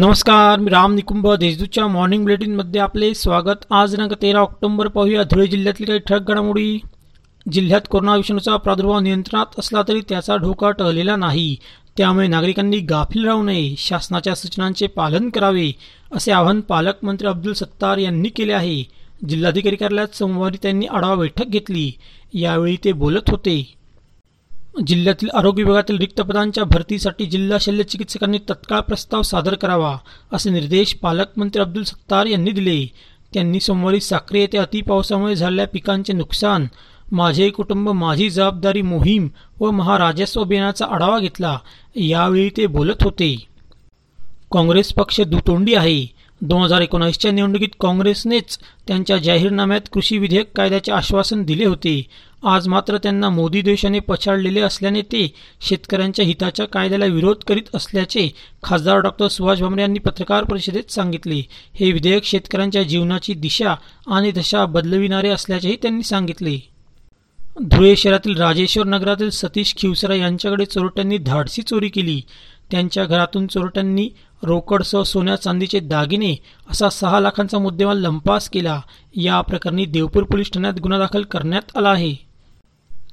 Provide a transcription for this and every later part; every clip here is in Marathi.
नमस्कार मी राम निकुंभ देशदूतच्या मॉर्निंग बुलेटिनमध्ये आपले स्वागत. आज दिनांक तेरा ऑक्टोबर पाहूया धुळे जिल्ह्यातील काही ठळक घडामोडी. जिल्ह्यात कोरोना विषाणूचा प्रादुर्भाव नियंत्रणात असला तरी त्याचा धोका टळलेला नाही. त्यामुळे नागरिकांनी गाफील राहू नये शासनाच्या सूचनांचे पालन करावे असे आवाहन पालकमंत्री अब्दुल सत्तार यांनी केले आहे. जिल्हाधिकारी कार्यालयात सोमवारी त्यांनी आढावा बैठक घेतली. यावेळी ते बोलत होते. जिल्ह्यातील आरोग्य विभागातील रिक्त पदांच्या भरतीसाठी जिल्हा शल्य चिकित्सकांनी तत्काळ प्रस्ताव सादर करावा असे निर्देश पालकमंत्री अब्दुल सत्तार यांनी दिले. त्यांनी सोमवारी साक्री येथे अतिपावसामुळे झालेल्या पिकांचे नुकसान माझे कुटुंब माझी जबाबदारी मोहीम व महाराजस्व अभियानाचा आढावा घेतला यावेळी ते बोलत होते. काँग्रेस पक्ष दुतोंडी आहे. दोन हजार एकोणावीसच्या निवडणुकीत काँग्रेसनेच त्यांच्या जाहीरनाम्यात कृषी विधेयक कायद्याचे आश्वासन दिले होते. आज मात्र त्यांना मोदी देशाने पछाडलेले असल्याने ते शेतकऱ्यांच्या हिताच्या कायद्याला विरोध करीत असल्याचे खासदार डॉक्टर सुभाष भामरे यांनी पत्रकार परिषदेत सांगितले. हे विधेयक शेतकऱ्यांच्या जीवनाची दिशा आणि दशा बदलविणारे असल्याचेही त्यांनी सांगितले. धुळे शहरातील राजेश्वर नगरातील सतीश खिवसरा यांच्याकडे चोरट्यांनी धाडसी चोरी केली. त्यांच्या घरातून चोरट्यांनी रोकडसह सोन्या चांदीचे दागिने असा सहा लाखांचा मुद्देमाल लंपास केला. या प्रकरणी देवपूर पोलीस ठाण्यात गुन्हा दाखल करण्यात आला आहे.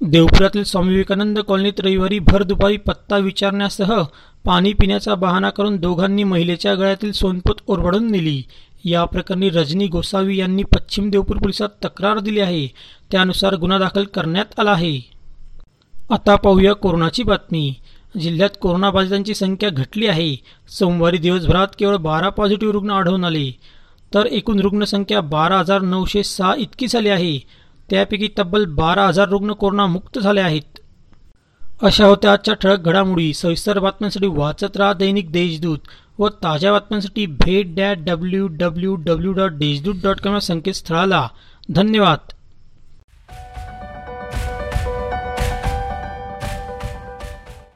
देवपुरातील स्वामी विवेकानंद कॉलनीत रविवारी भर दुपारी पत्ता विचारण्यासह पाणी पिण्याचा बहाणा करून दोघांनी महिलेच्या गळ्यातील सोनपूत ओरबडून नेली. या प्रकरणी रजनी गोसावी यांनी पश्चिम देवपूर पोलिसात तक्रार दिली आहे. त्यानुसार गुन्हा दाखल करण्यात आला आहे. आता पाहूया कोरोनाची बातमी. जिल्ह्यात कोरोनाबाधितांची संख्या घटली आहे. सोमवारी दिवसभरात केवळ बारा पॉझिटिव्ह रुग्ण आढळून आले. तर एकूण रुग्णसंख्या बारा हजार नऊशे सहा इतकी झाली आहे. त्यापैकी तब्बल बारा हजार रुग्ण कोरोनामुक्त झाले आहेत. अशा होत्या आजच्या ठळक घडामोडी. सविस्तर बातम्यांसाठी वाचत राहा दैनिक देशदूत व ताज्या बातम्यांसाठी भेट that W W W dot Deshdoot dot com या संकेतस्थळाला. धन्यवाद.